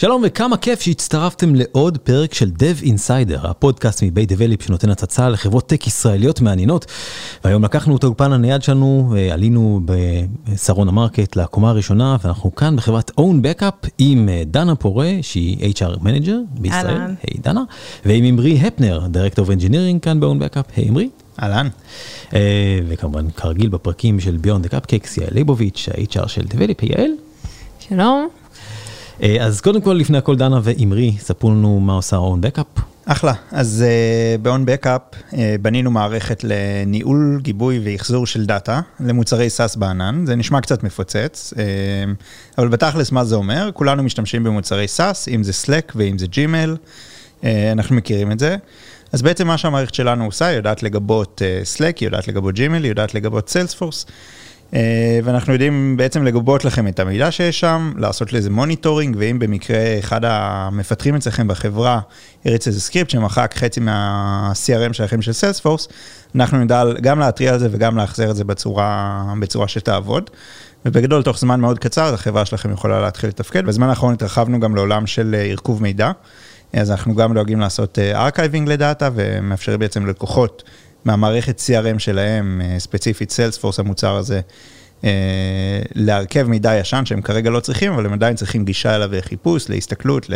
שלום וכמה כיף שהצטרפתם לעוד פרק של Dev Insider, הפודקאסט מבית דבליפ שנותן הצצה לחברות טק ישראליות מעניינות. והיום לקחנו את האולפן הנייד שלנו, עלינו בשרון המרקט לקומה הראשונה, ואנחנו כאן בחברת Own Backup עם דנה פורה, שהיא HR Manager בישראל. אהלן. היי דנה. ועם אמרי הפנר, Director of Engineering כאן ב-Own Backup. היי אמרי. אהלן. אה, וכמובן כרגיל בפרקים של Beyond the Cupcakes, יעל ליבוביץ', ה-HR של דבליפ, יעל. שלום. אה, אז קודם כל לפני הכל דנה ואמרי, ספרו לנו מה עושה own backup. אחלה. אז uh, ב-OwnBackup uh, בנינו מערכת לניהול, גיבוי ואחזור של דאטה למוצרי SaaS בענן. זה נשמע קצת מפוצץ, uh, אבל בתכלס מה זה אומר? כולנו משתמשים במוצרי SaaS, אם זה Slack ואם זה Gmail, uh, אנחנו מכירים את זה. אז בעצם מה שהמערכת שלנו עושה, היא יודעת לגבות uh, Slack, היא יודעת לגבות Gmail, היא יודעת לגבות Salesforce. Uh, ואנחנו יודעים בעצם לגבות לכם את המידע שיש שם, לעשות לזה monitoring, ואם במקרה אחד המפתחים אצלכם בחברה הריץ איזה סקריפט שמחק חצי מה-CRM שלכם של Salesforce, אנחנו נדע גם להתריע על זה וגם להחזיר את זה בצורה, בצורה שתעבוד. ובגדול, תוך זמן מאוד קצר, החברה שלכם יכולה להתחיל לתפקד. בזמן האחרון התרחבנו גם לעולם של ארכוב מידע, אז אנחנו גם דואגים לעשות archiving ל data, ומאפשרים בעצם ללקוחות מהמערכת CRM שלהם, ספציפית Salesforce המוצר הזה, לארכב מידע ישן שהם כרגע לא צריכים, אבל הם עדיין צריכים גישה אליו וחיפוש, להסתכלות, ל...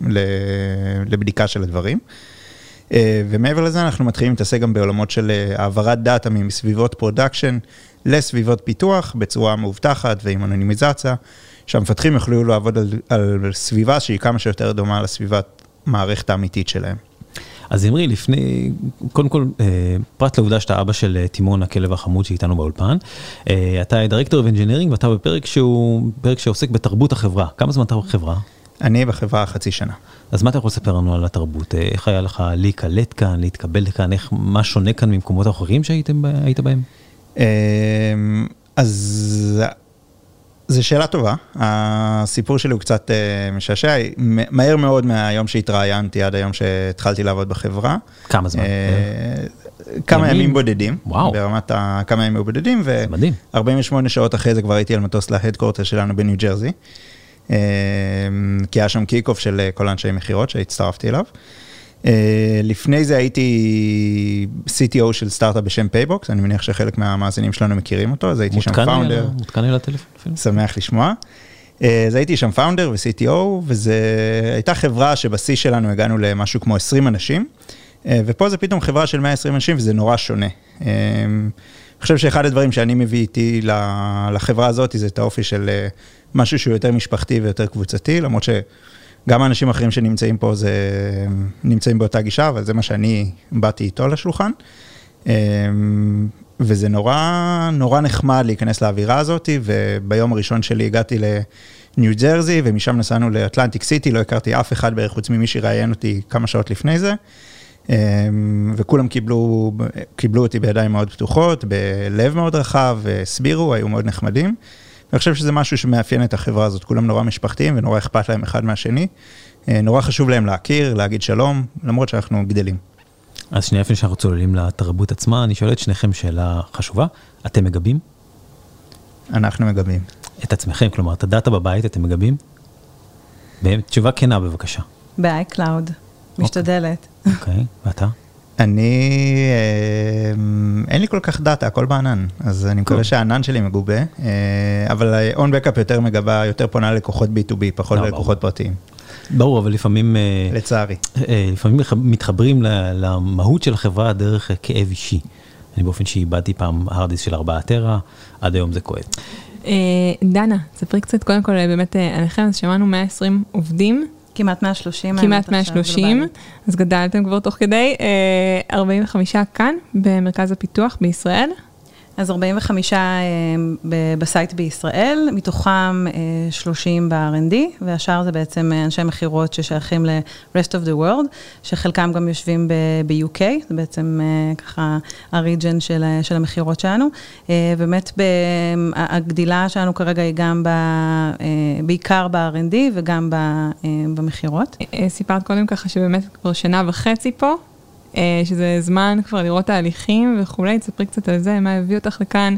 ל... לבדיקה של הדברים. ומעבר לזה אנחנו מתחילים להתעסק גם בעולמות של העברת data מסביבות production לסביבות פיתוח בצורה מאובטחת ועם אנונימיזציה, שהמפתחים יוכלו לעבוד על, על סביבה שהיא כמה שיותר דומה לסביבת מערכת האמיתית שלהם. אז אמרי, לפני, קודם כל, פרט לעובדה שאתה אבא של תימון הכלב החמוד שאיתנו באולפן, אתה director engineering ואתה בפרק שהוא, פרק שעוסק בתרבות החברה. כמה זמן אתה בחברה? אני בחברה חצי שנה. אז מה אתה יכול לספר לנו על התרבות? איך היה לך להיקלט כאן, להתקבל כאן, איך, מה שונה כאן ממקומות אחרים שהיית בהם? אז זו שאלה טובה, הסיפור שלי הוא קצת משעשע, מהר מאוד מהיום שהתראיינתי עד היום שהתחלתי לעבוד בחברה. כמה זמן? כמה ימים בודדים, וואו. ברמת כמה ימים בודדים, ו-48 שעות אחרי זה כבר הייתי על מטוס להדקורטר שלנו בניו ג'רזי, כי היה שם kick-off של כל אנשי מכירות שהצטרפתי אליו. לפני זה הייתי CTO של סטארט-אפ בשם PayBox, אני מניח שחלק מהמאזינים שלנו מכירים אותו, אז הייתי שם founder. מותקן לי בטלפון. שמח לשמוע. אז הייתי שם founder ו-CTO, וזו הייתה חברה שבשיא שלנו הגענו למשהו כמו 20 אנשים, ופה זה פתאום חברה של 120 אנשים וזה נורא שונה. אני חושב שאחד הדברים שאני מביא איתי לחברה הזאת, זה את האופי של משהו שהוא יותר משפחתי ויותר קבוצתי, למרות ש... גם האנשים האחרים שנמצאים פה זה, נמצאים באותה גישה, אבל זה מה שאני באתי איתו לשולחן. וזה נורא, נורא נחמד להיכנס לאווירה הזאת, וביום הראשון שלי הגעתי לניו ג'רזי, ומשם נסענו לאטלנטיק סיטי, לא הכרתי אף אחד בערך חוץ ממי שראיין אותי כמה שעות לפני זה. וכולם קיבלו, קיבלו אותי בידיים מאוד פתוחות, בלב מאוד רחב, הסבירו, היו מאוד נחמדים. אני חושב שזה משהו שמאפיין את החברה הזאת, כולם נורא משפחתיים ונורא אכפת להם אחד מהשני. נורא חשוב להם להכיר, להגיד שלום, למרות שאנחנו גדלים. אז שנייה לפני שאנחנו צוללים לתרבות עצמה, אני שואל את שניכם שאלה חשובה, אתם מגבים? אנחנו מגבים. את עצמכם, כלומר, את הדאטה בבית אתם מגבים? תשובה כנה בבקשה. ב-iCloud, משתדלת. אוקיי, ואתה? אני, אין לי כל כך דאטה, הכל בענן, אז אני מקווה שהענן שלי מגובה, אבל און בקאפ יותר מגבה, יותר פונה ללקוחות B2B, פחות ללקוחות פרטיים. ברור, אבל לפעמים, לצערי, לפעמים מתחברים למהות של החברה דרך כאב אישי. אני באופן שאיבדתי פעם הרדיס של 4 טרה, עד היום זה כואב. דנה, ספרי קצת קודם כל באמת עליכם, אז שמענו 120 עובדים. כמעט 130. כמעט 130, אז גדלתם כבר תוך כדי, 45 כאן במרכז הפיתוח בישראל. אז 45 בסייט בישראל, מתוכם 30 ב-R&D, והשאר זה בעצם אנשי מכירות ששייכים ל-Rest of the World, שחלקם גם יושבים ב-UK, זה בעצם ככה ה-region של, של המכירות שלנו. באמת, הגדילה שלנו כרגע היא גם ב, בעיקר ב-R&D וגם במכירות. סיפרת קודם ככה שבאמת כבר שנה וחצי פה. אה, שזה זמן כבר לראות תהליכים וכולי, תספרי קצת על זה, מה הביא אותך לכאן,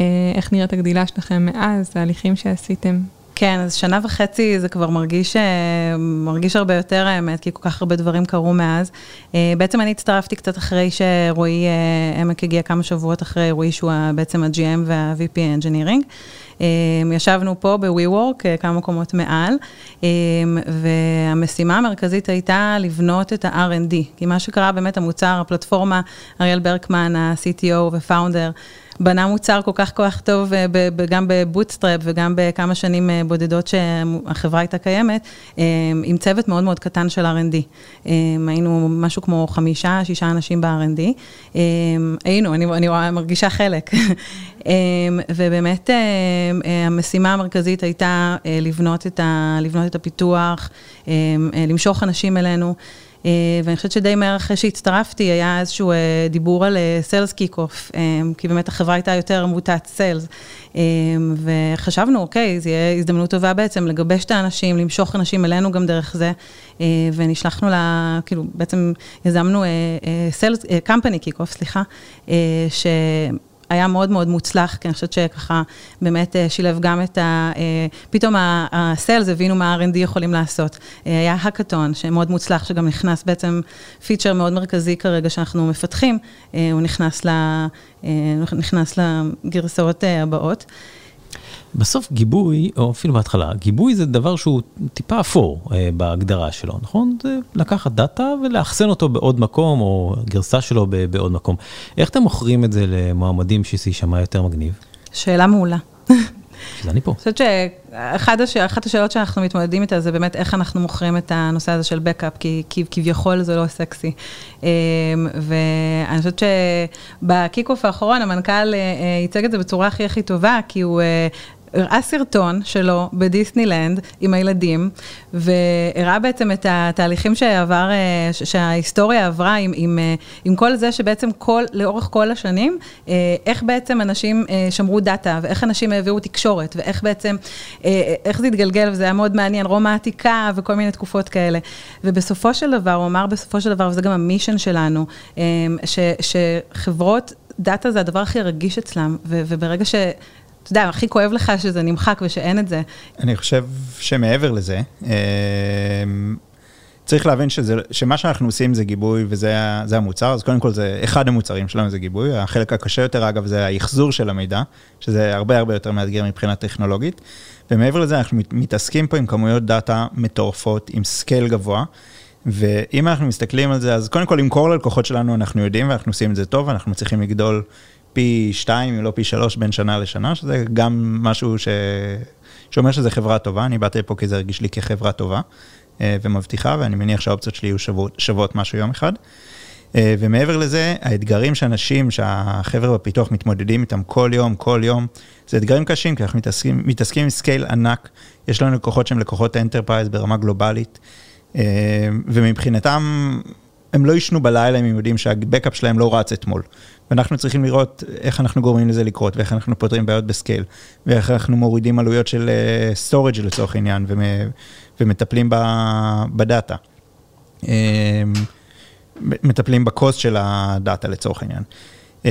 אה, איך נראית הגדילה שלכם מאז, תהליכים שעשיתם. כן, אז שנה וחצי זה כבר מרגיש, אה, מרגיש הרבה יותר האמת, כי כל כך הרבה דברים קרו מאז. בעצם אני הצטרפתי קצת אחרי שרועי עמק הגיע כמה שבועות אחרי, רועי שהוא בעצם ה-GM וה-VP Engineering. ישבנו פה ב-WeWork, אה, כמה מקומות מעל, והמשימה המרכזית הייתה לבנות את ה-R&D, כי מה שקרה באמת, המוצר, הפלטפורמה, אריאל ברקמן, ה-CTO ופאונדר, בנה מוצר כל כך כך טוב, אה, גם בבוטסטראפ וגם בכמה שנים אה, בודדות שהחברה הייתה קיימת, עם צוות מאוד מאוד קטן של R&D. היינו משהו כמו חמישה, שישה אנשים ב-R&D. היינו, אני, אני מרגישה חלק. ובאמת, המשימה המרכזית הייתה לבנות את, ה, לבנות את הפיתוח, למשוך אנשים אלינו. אה, ואני חושבת שדי מהר אחרי שהצטרפתי, היה איזשהו אה, דיבור על sales kick-off, כי באמת החברה הייתה יותר מוטת sales. וחשבנו, אוקיי, זו יהיה הזדמנות טובה בעצם לגבש את האנשים, למשוך אנשים אלינו גם דרך זה, אה, ונשלחנו לה, כאילו, בעצם יזמנו sales, company kick-off, סליחה, ש... היה מאוד מאוד מוצלח, כי אני חושבת שככה באמת אה, שילב גם את ה... אה, פתאום ה sales הבינו מה ה-R&D יכולים לעשות. אה, היה האקתון שמאוד מוצלח, שגם נכנס בעצם פיצ'ר מאוד מרכזי כרגע שאנחנו מפתחים, הוא נכנס, ל, נכנס לגרסאות הבאות. בסוף גיבוי, או אפילו בהתחלה, גיבוי זה דבר שהוא טיפה אפור אה, בהגדרה שלו, נכון? זה לקחת דאטה ולאחסן אותו בעוד מקום, או גרסה שלו בעוד מקום. איך אתם מוכרים את זה למועמדים שזה יישמע יותר מגניב? שאלה מעולה. שזה אני פה. אני חושבת שאחת הש... השאלות שאנחנו מתמודדים איתה זה באמת איך אנחנו מוכרים את הנושא הזה של בקאפ, כי, כי כביכול זה לא סקסי. אמ, ואני חושבת שב kick-off האחרון המנכ"ל אה, אה, ייצג את זה בצורה הכי הכי טובה, כי הוא אה, הראה סרטון שלו בדיסנילנד עם הילדים, והראה בעצם את התהליכים שעבר, אה, שההיסטוריה עברה עם, עם, אה, עם כל זה שבעצם כל, לאורך כל השנים, אה, איך בעצם אנשים שמרו data, ואיך אנשים העבירו תקשורת, ואיך בעצם, איך זה התגלגל, וזה היה מאוד מעניין, רומא העתיקה וכל מיני תקופות כאלה. ובסופו של דבר, הוא אמר בסופו של דבר, וזה גם המישן שלנו, ש, שחברות, דאטה זה הדבר הכי רגיש אצלם, וברגע ש... אתה יודע, הכי כואב לך שזה נמחק ושאין את זה. אני חושב שמעבר לזה, אה, צריך להבין שזה, שמה שאנחנו עושים זה גיבוי וזה המוצר, אז קודם כל זה אחד המוצרים שלנו זה גיבוי, החלק הקשה יותר אגב זה האחזור של המידע, שזה הרבה הרבה יותר מאתגר מבחינה טכנולוגית, ומעבר לזה אנחנו מתעסקים פה עם כמויות data מטורפות, עם scale גבוה, ואם אנחנו מסתכלים על זה, אז קודם כל למכור ללקוחות שלנו אנחנו יודעים ואנחנו עושים את זה טוב, אנחנו מצליחים לגדול פי שתיים, אם לא פי שלוש בין שנה לשנה, שזה גם משהו ש... שאומר שזו חברה טובה, אני באתי לפה כי זה הרגיש לי כחברה טובה אה, ומבטיחה, ואני מניח שהאופציות שלי יהיו שוות, שוות משהו יום אחד. אה, ומעבר לזה, האתגרים שאנשים, שהחבר'ה בפיתוח מתמודדים איתם כל יום, כל יום, זה אתגרים קשים, כי אנחנו מתעסקים, מתעסקים עם scale ענק, יש לנו לקוחות שהם לקוחות enterprise ברמה גלובלית, אה, ומבחינתם, הם לא יישנו בלילה אם הם יודעים שה backup שלהם לא רץ אתמול. ואנחנו צריכים לראות איך אנחנו גורמים לזה לקרות, ואיך אנחנו פותרים בעיות ב scale, ואיך אנחנו מורידים עלויות של storage אה, לצורך העניין, ומטפלים ב data. אמ, מטפלים ב cost של ה data לצורך העניין. אה,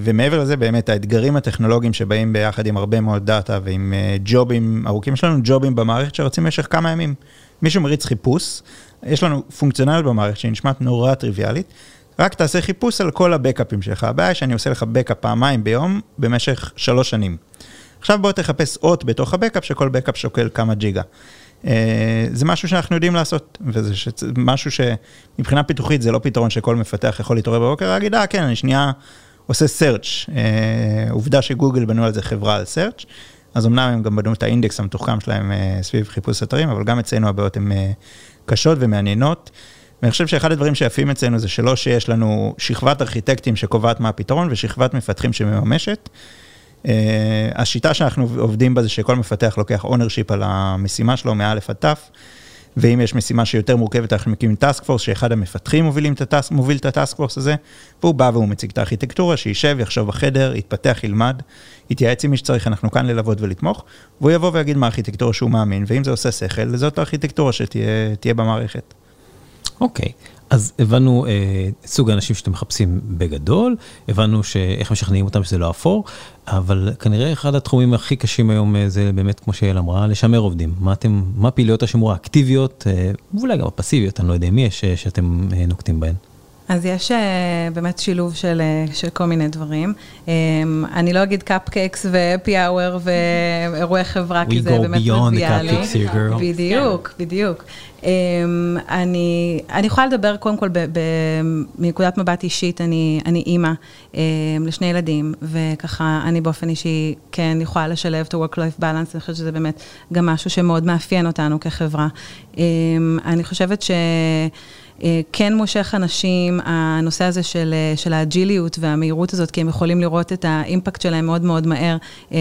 ומעבר לזה, באמת האתגרים הטכנולוגיים שבאים ביחד עם הרבה מאוד data ועם אה, ג'ובים ארוכים, יש לנו ג'ובים במערכת שרצים במשך כמה ימים. מישהו מריץ חיפוש, יש לנו פונקציונליות במערכת שנשמעת נורא טריוויאלית, רק תעשה חיפוש על כל הבקאפים שלך. הבעיה היא שאני עושה לך backup פעמיים ביום במשך שלוש שנים. עכשיו בוא תחפש אות בתוך ה backup, שכל backup שוקל כמה ג'יגה. אה, זה משהו שאנחנו יודעים לעשות, וזה משהו שמבחינה פיתוחית זה לא פתרון שכל מפתח יכול להתעורר בבוקר ולהגיד, אה כן, אני שנייה עושה search. אה, עובדה שגוגל בנו על זה חברה על search, אז אמנם הם גם בנו את האינדקס המתוחכם שלהם אה, סביב חיפוש אתרים, אבל גם אצלנו הבעיות הן קשות ומעניינות. ואני חושב שאחד הדברים שיפים אצלנו זה שלא שיש לנו שכבת ארכיטקטים שקובעת מה הפתרון ושכבת מפתחים שמממשת. Uh, השיטה שאנחנו עובדים בה זה שכל מפתח לוקח ownership על המשימה שלו מא' עד ת', ואם יש משימה שיותר מורכבת, אנחנו מקימים טאסק פורס, שאחד המפתחים הטאסק, מוביל את הטאסק פורס הזה, והוא בא והוא מציג את הארכיטקטורה, שישב, יחשוב בחדר, יתפתח, ילמד, יתייעץ עם מי שצריך, אנחנו כאן ללוות ולתמוך, והוא יבוא ויגיד מה הארכיטקטורה שהוא מאמין, ואם זה עושה שכל, זאת הארכיטקטורה שתהיה במערכת. אוקיי, okay. אז הבנו אה, סוג האנשים שאתם מחפשים בגדול, הבנו שאיך משכנעים אותם שזה לא אפור, אבל כנראה אחד התחומים הכי קשים היום אה, זה באמת, כמו שיעל אמרה, לשמר עובדים. מה אתם, מה פעילויות השימור האקטיביות, אה, ואולי גם הפסיביות, אני לא יודע מי יש, שאתם נוקטים בהן. אז יש uh, באמת שילוב של, uh, של כל מיני דברים. Um, אני לא אגיד קפקייקס והפי אאואר ואירועי חברה, כי זה באמת טריוויאלי. בדיוק, בדיוק. Um, אני, אני יכולה לדבר קודם כל מנקודת מבט אישית, אני, אני אימא um, לשני ילדים, וככה אני באופן אישי כן יכולה לשלב את ה-work-life balance, אני חושבת שזה באמת גם משהו שמאוד מאפיין אותנו כחברה. אמ, אני חושבת ש... אה, כן מושך אנשים, הנושא הזה של, אה, של האג'יליות והמהירות הזאת, כי הם יכולים לראות את ה impact שלהם מאוד מאוד מהר אה,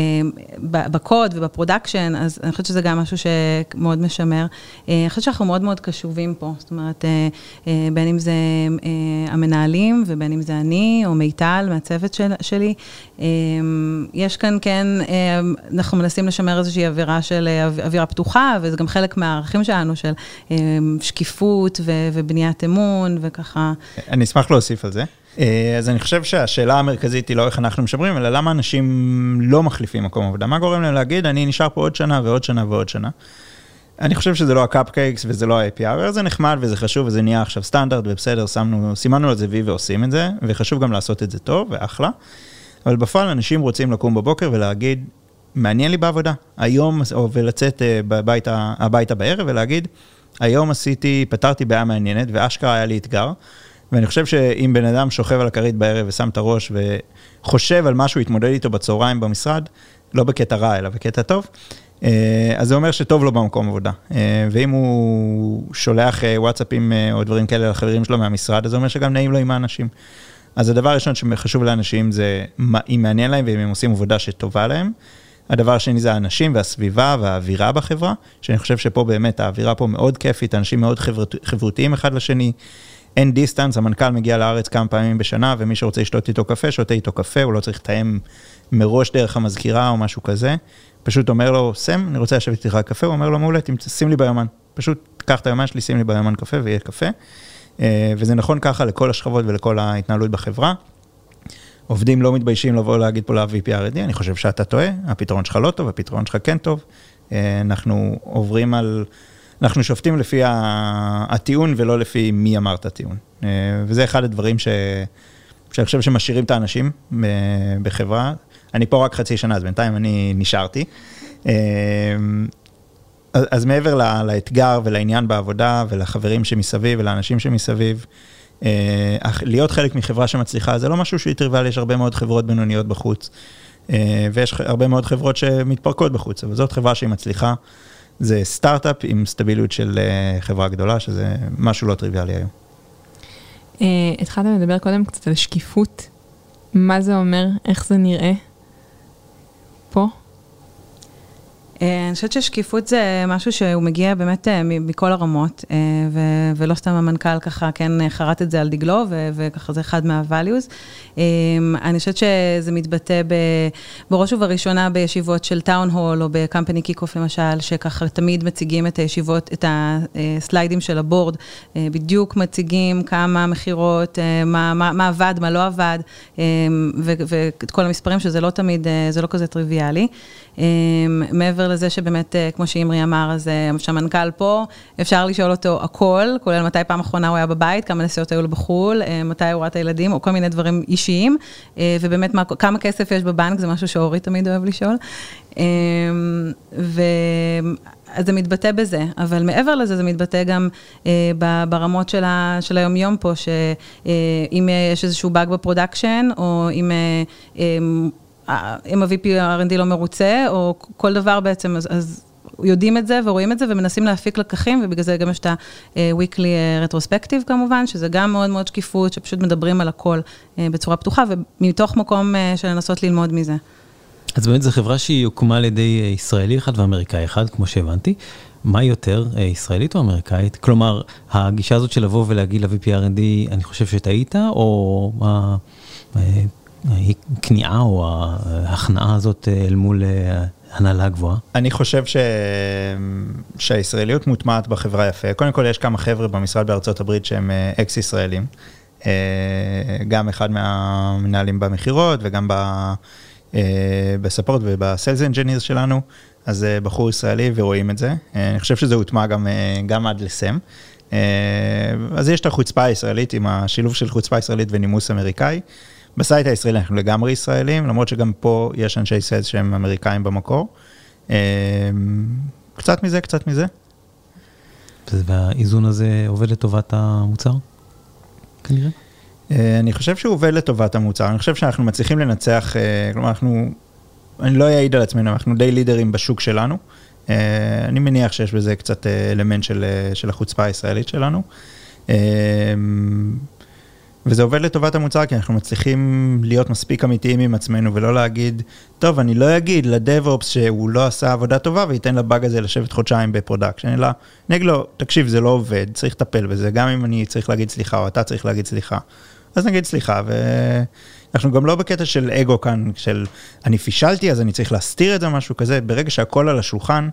בקוד וב production, אז אני חושבת שזה גם משהו שמאוד משמר. אני חושבת שאנחנו מאוד מאוד קשובים פה, זאת אומרת, בין אם זה המנהלים ובין אם זה אני או מיטל מהצוות של, שלי, יש כאן כן, אנחנו מנסים לשמר איזושהי אווירה של אווירה פתוחה, וזה גם חלק מהערכים שלנו של שקיפות ובנייה. בניית אמון וככה. אני אשמח להוסיף על זה. אה, אז אני חושב שהשאלה המרכזית היא לא איך אנחנו משמרים, אלא למה אנשים לא מחליפים מקום עבודה. מה גורם להם להגיד, אני נשאר פה עוד שנה ועוד שנה ועוד שנה. אני חושב שזה לא ה cupcakes וזה לא ה-APR, זה נחמד וזה חשוב וזה נהיה עכשיו סטנדרט ובסדר, שמנו, סימנו על זה וי ועושים את זה, וחשוב גם לעשות את זה טוב ואחלה. אבל בפועל אנשים רוצים לקום בבוקר ולהגיד, מעניין לי בעבודה, היום, ולצאת אה, הביתה, הביתה בערב ולהגיד, היום עשיתי, פתרתי בעיה מעניינת, ואשכרה היה לי אתגר. ואני חושב שאם בן אדם שוכב על הכרית בערב ושם את הראש וחושב על מה שהוא התמודד איתו בצהריים במשרד, לא בקטע רע, אלא בקטע טוב, אז זה אומר שטוב לו במקום עבודה. אה, ואם הוא שולח אה, וואטסאפים או דברים כאלה לחברים שלו מהמשרד, אז זה אומר שגם נעים לו עם האנשים. אז הדבר הראשון שחשוב לאנשים זה אם מעניין להם ואם הם עושים עבודה שטובה להם. הדבר השני זה האנשים והסביבה והאווירה בחברה, שאני חושב שפה באמת האווירה פה מאוד כיפית, אנשים מאוד חברות, חברותיים אחד לשני. אין דיסטנס, המנכ"ל מגיע לארץ כמה פעמים בשנה, ומי שרוצה לשתות איתו קפה, שותה איתו קפה, הוא לא צריך לתאם מראש דרך המזכירה או משהו כזה. פשוט אומר לו, סם, אני רוצה לשבת איתך קפה, הוא אומר לו, מעולה, שים לי ביומן. פשוט קח את היומן שלי, שים לי ביומן קפה ויהיה קפה. אה, וזה נכון ככה לכל השכבות ולכל ההתנהלות בחברה. עובדים לא מתביישים לבוא להגיד פה ל-VP אני חושב שאתה טועה, הפתרון שלך לא טוב, הפתרון שלך כן טוב. אה, אנחנו עוברים על, אנחנו שופטים לפי הטיעון ולא לפי מי אמר את הטיעון. אה, וזה אחד הדברים ש... שאני חושב שמשאירים את האנשים אה, בחברה. אני פה רק חצי שנה, אז בינתיים אני נשארתי. אז מעבר לאתגר ולעניין בעבודה ולחברים שמסביב ולאנשים שמסביב, אה, להיות חלק מחברה שמצליחה זה לא משהו שהוא טריוויאלי, יש הרבה מאוד חברות בינוניות בחוץ, אה, ויש הרבה מאוד חברות שמתפרקות בחוץ, אבל זאת חברה שהיא מצליחה, זה סטארט-אפ עם סטביליות של אה, חברה גדולה, שזה משהו לא טריוויאלי היום. התחלת לדבר קודם קצת על שקיפות, מה זה אומר, איך זה נראה פה? אה, אני חושבת ששקיפות זה משהו שהוא מגיע באמת אה, מכל הרמות, אה, ולא סתם המנכ"ל ככה כן חרט את זה על דגלו, וככה זה אחד מה-values. אני חושבת שזה מתבטא בראש ובראשונה בישיבות של town hall, או ב company kick-off למשל, שככה תמיד מציגים את הישיבות, את הסליידים של ה board, בדיוק מציגים כמה מכירות, מה, מה, מה עבד, מה לא עבד, ואת כל המספרים, שזה לא תמיד, זה לא כזה טריוויאלי. מעבר לזה שבאמת, אה, כמו שאימרי אמר, אז אה, שהמנכ"ל פה, אפשר לשאול אותו הכל, כולל מתי פעם אחרונה הוא היה בבית, כמה נסיעות היו לו בחו"ל, אה, מתי הוא ראה את הילדים, או כל מיני דברים אישיים, ובאמת מה, כמה כסף יש בבנק, זה משהו שאורי תמיד אוהב לשאול. ו... אז זה מתבטא בזה, אבל מעבר לזה, זה מתבטא גם אה, ברמות של, ה, של היום-יום פה, שאם אה, יש איזשהו באג ב production, או אם אה, אה, אם ה-VP R&D לא מרוצה, או כל דבר בעצם, אז, אז יודעים את זה ורואים את זה ומנסים להפיק לקחים, ובגלל זה גם יש את ה-weekly retrospective כמובן, שזה גם מאוד מאוד שקיפות, שפשוט מדברים על הכל בצורה פתוחה, ומתוך מקום של לנסות ללמוד מזה. אז באמת זו חברה שהיא הוקמה על ידי ישראלי אחד ואמריקאי אחד, כמו שהבנתי. מה יותר, ישראלית או אמריקאית? כלומר, הגישה הזאת של לבוא ולהגיד ל-VPRND, אני חושב שטעית, או הכניעה או ההכנעה הזאת אל מול הנהלה גבוהה? אני חושב ש... שהישראליות מוטמעת בחברה יפה. קודם כל, יש כמה חבר'ה במשרד בארצות הברית שהם אקס ישראלים. גם אחד מהמנהלים במכירות וגם ב support וב sales engineers שלנו. אז בחור ישראלי ורואים את זה. אני חושב שזה הוטמע גם, גם עד לסם. אז יש את החוצפה הישראלית עם השילוב של חוצפה ישראלית ונימוס אמריקאי. בסייט הישראלי אנחנו לגמרי ישראלים, למרות שגם פה יש אנשי סיילס שהם אמריקאים במקור. קצת מזה, קצת מזה. והאיזון הזה עובד לטובת המוצר? כנראה. אני חושב שהוא עובד לטובת המוצר, אני חושב שאנחנו מצליחים לנצח, כלומר אנחנו, אני לא אעיד על עצמנו, אנחנו די לידרים בשוק שלנו. אני מניח שיש בזה קצת אלמנט של, של החוצפה הישראלית שלנו. וזה עובד לטובת המוצר, כי אנחנו מצליחים להיות מספיק אמיתיים עם עצמנו ולא להגיד, טוב, אני לא אגיד ל DevOps שהוא לא עשה עבודה טובה וייתן לבאג הזה לשבת חודשיים ב production, אלא אני אגיד לו, תקשיב, זה לא עובד, צריך לטפל בזה, גם אם אני צריך להגיד סליחה או אתה צריך להגיד סליחה, אז נגיד סליחה, ואנחנו גם לא בקטע של אגו כאן, של אני פישלתי אז אני צריך להסתיר את זה, משהו כזה, ברגע שהכל על השולחן,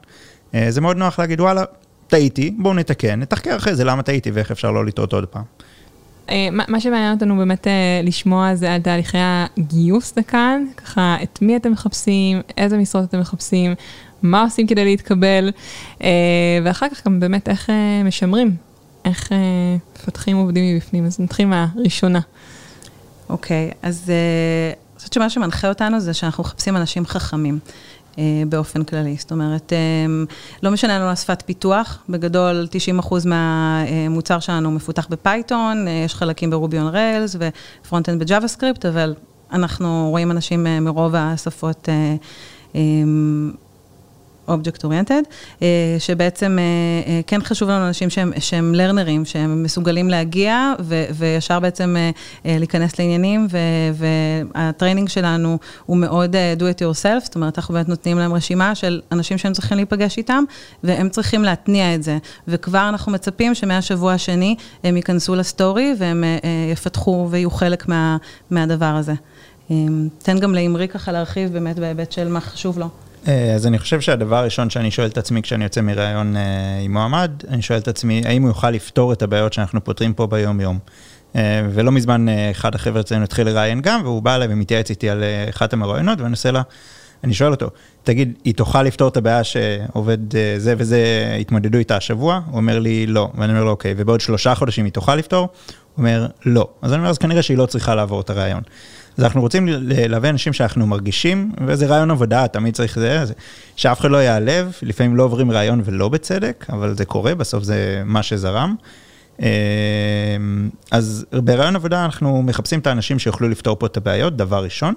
זה מאוד נוח להגיד, וואלה, טעיתי, בואו נתקן, נתחקר אחרי זה למה טעיתי ואיך אפשר לא לטעות עוד פעם. מה שמעניין אותנו באמת לשמוע זה על תהליכי הגיוס לכאן, ככה את מי אתם מחפשים, איזה משרות אתם מחפשים, מה עושים כדי להתקבל, ואחר כך גם באמת איך משמרים, איך מפתחים עובדים מבפנים, אז נתחיל מהראשונה. אוקיי, אז אני חושבת שמה שמנחה אותנו זה שאנחנו מחפשים אנשים חכמים. באופן כללי, זאת אומרת, לא משנה לנו השפת פיתוח, בגדול 90% מהמוצר שלנו מפותח ב Python, יש חלקים ב Ruby on Rails ו front-end ב JavaScript, אבל אנחנו רואים אנשים מרוב השפות object oriented, שבעצם כן חשוב לנו אנשים שהם, שהם learner ים, שהם מסוגלים להגיע ו, וישר בעצם להיכנס לעניינים, ו, וה training שלנו הוא מאוד do it yourself, זאת אומרת, אנחנו באמת נותנים להם רשימה של אנשים שהם צריכים להיפגש איתם, והם צריכים להתניע את זה, וכבר אנחנו מצפים שמהשבוע השני הם ייכנסו לסטורי, והם יפתחו ויהיו חלק מה, מהדבר הזה. תן גם לאמרי ככה להרחיב באמת בהיבט של מה חשוב לו. אז אני חושב שהדבר הראשון שאני שואל את עצמי כשאני יוצא מראיון עם מועמד, אני שואל את עצמי, האם הוא יוכל לפתור את הבעיות שאנחנו פותרים פה ביום-יום. ולא מזמן אחד החבר'ה אצלנו התחיל לראיין גם, והוא בא אליי ומתייעץ איתי על אחת המראיונות, ואני עושה לה, אני שואל אותו, תגיד, היא תוכל לפתור את הבעיה שעובד זה וזה, התמודדו איתה השבוע? הוא אומר לי, לא. ואני אומר לו, אוקיי, ובעוד שלושה חודשים היא תוכל לפתור? הוא אומר, לא. אז אני אומר, אז כנראה שהיא לא צריכה לעבור את הראיון. אז אנחנו רוצים להביא אנשים שאנחנו מרגישים, וזה רעיון עבודה, תמיד צריך זה, שאף אחד לא יעלב, לפעמים לא עוברים רעיון ולא בצדק, אבל זה קורה, בסוף זה מה שזרם. אז ברעיון עבודה אנחנו מחפשים את האנשים שיוכלו לפתור פה את הבעיות, דבר ראשון.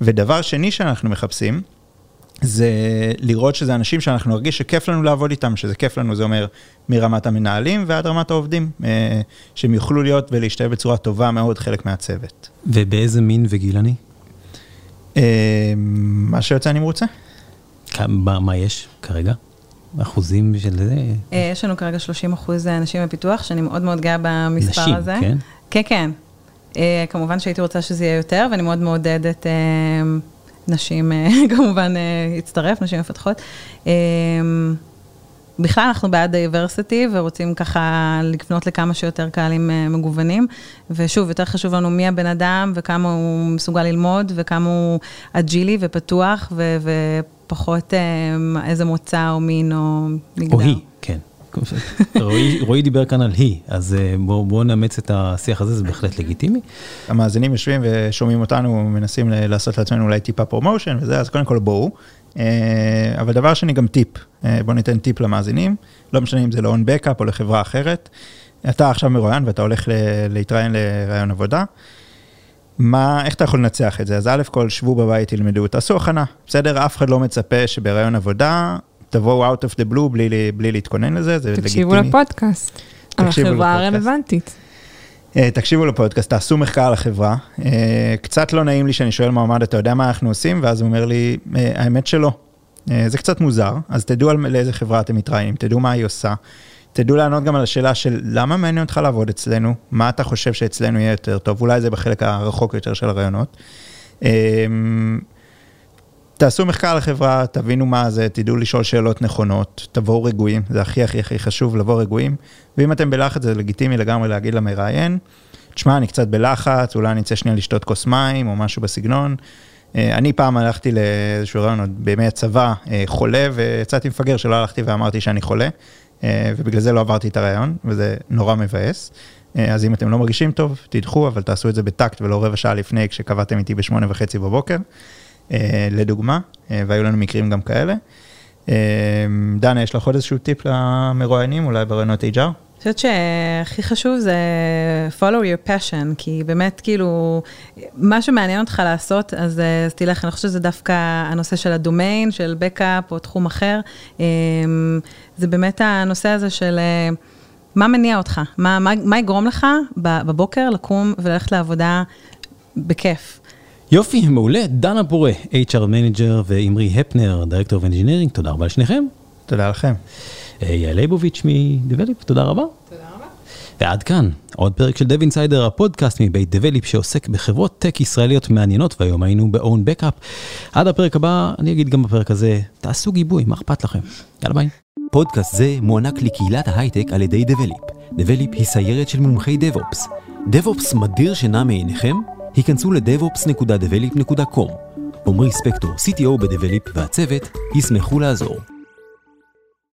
ודבר שני שאנחנו מחפשים, זה לראות שזה אנשים שאנחנו נרגיש שכיף לנו לעבוד איתם, שזה כיף לנו, זה אומר מרמת המנהלים ועד רמת העובדים, שהם יוכלו להיות ולהשתלב בצורה טובה מאוד חלק מהצוות. ובאיזה מין וגיל אני? מה שיוצא אני מרוצה. מה, מה יש כרגע? אחוזים של זה? יש לנו כרגע 30 אחוז אנשים בפיתוח, שאני מאוד מאוד גאה במספר נשים, הזה. נשים, כן? כן, כן. כמובן שהייתי רוצה שזה יהיה יותר, ואני מאוד מעודדת נשים, כמובן, הצטרף, נשים מפתחות. בכלל אנחנו בעד diversity ורוצים ככה לפנות לכמה שיותר קהלים מגוונים. ושוב, יותר חשוב לנו מי הבן אדם וכמה הוא מסוגל ללמוד וכמה הוא agile י ופתוח ופחות איזה מוצא או מין או מגדר. או היא, כן. רועי דיבר כאן על היא, אז בואו נאמץ את השיח הזה, זה בהחלט לגיטימי. המאזינים יושבים ושומעים אותנו, מנסים לעשות לעצמנו אולי טיפה promotion וזה, אז קודם כל בואו. אבל דבר שני גם טיפ, בוא ניתן טיפ למאזינים, לא משנה אם זה ל-OwnBackup או לחברה אחרת, אתה עכשיו מרואיין ואתה הולך להתראיין לראיון עבודה, מה, איך אתה יכול לנצח את זה? אז א' כל שבו בבית, תלמדו, תעשו הכנה, בסדר? אף אחד לא מצפה שבראיון עבודה תבואו out of the blue בלי, בלי להתכונן לזה, זה תקשיבו לגיטימי. לפודקאסט, על תקשיבו החברה. הרלוונטית. אה, תקשיבו לפודקאסט, תעשו מחקר על החברה. אה, קצת לא נעים לי שאני שואל מועמד, אתה יודע מה אנחנו עושים? ואז הוא אומר לי, "אה, האמת שלא. זה קצת מוזר, אז תדעו על לאיזה חברה אתם מתראיינים, תדעו מה היא עושה. תדעו לענות גם על השאלה של למה מעניין אותך לעבוד אצלנו, מה אתה חושב שאצלנו יהיה יותר טוב, אולי זה בחלק הרחוק יותר של הרעיונות. תעשו מחקר על החברה, תבינו מה זה, תדעו לשאול שאלות נכונות, תבואו רגועים, זה הכי הכי הכי חשוב לבוא רגועים, ואם אתם בלחץ זה לגיטימי לגמרי להגיד למראיין, תשמע, אני קצת בלחץ, אולי אני אצא שנייה לשתות כוס מים או משהו בסגנון. אה, אני פעם הלכתי לאיזשהו רעיון עוד בימי הצבא, אה, חולה, ויצאתי מפגר שלא הלכתי ואמרתי שאני חולה, אה, ובגלל זה לא עברתי את הרעיון, וזה נורא מבאס. אז אם אתם לא מרגישים טוב, תדחו, אבל תעשו את זה בטקט ולא רבע שעה לפני כשקבעתם איתי בשמונה וחצי בבוקר, לדוגמה, אה, והיו לנו מקרים גם כאלה. אה, דנה, יש לך עוד איזשהו טיפ למרואיינים, אולי ברעיונות HR? אני חושבת שהכי חשוב זה follow your passion, כי באמת כאילו, מה שמעניין אותך לעשות, אז, אה, אז תלך, אני חושבת שזה דווקא הנושא של הדומיין, של בקאפ או תחום אחר, זה באמת הנושא הזה של אה, מה מניע אותך, מה, מה, מה יגרום לך בבוקר לקום וללכת לעבודה בכיף. יופי, מעולה. דנה פורה, HR manager, ואמרי הפנר, director of engineering, תודה רבה לשניכם. תודה לכם. אה, יעל ליבוביץ' מ-Develop, תודה רבה. תודה רבה. ועד כאן, עוד פרק של Dev Insider, הפודקאסט מבית Develop שעוסק בחברות טק ישראליות מעניינות, והיום היינו ב-OwnBackup. עד הפרק הבא, אני אגיד גם בפרק הזה, תעשו גיבוי, מה אכפת לכם? יאללה ביי. פודקאסט זה מוענק לקהילת ההייטק על ידי Develop. Develop היא סיירת של מומחי DevOps. DevOps מדיר שינה מעיניכם? היכנסו ל-devops.develop.com. עמרי ספקטור, CTO ב-Develop והצוות, ישמחו לעזור.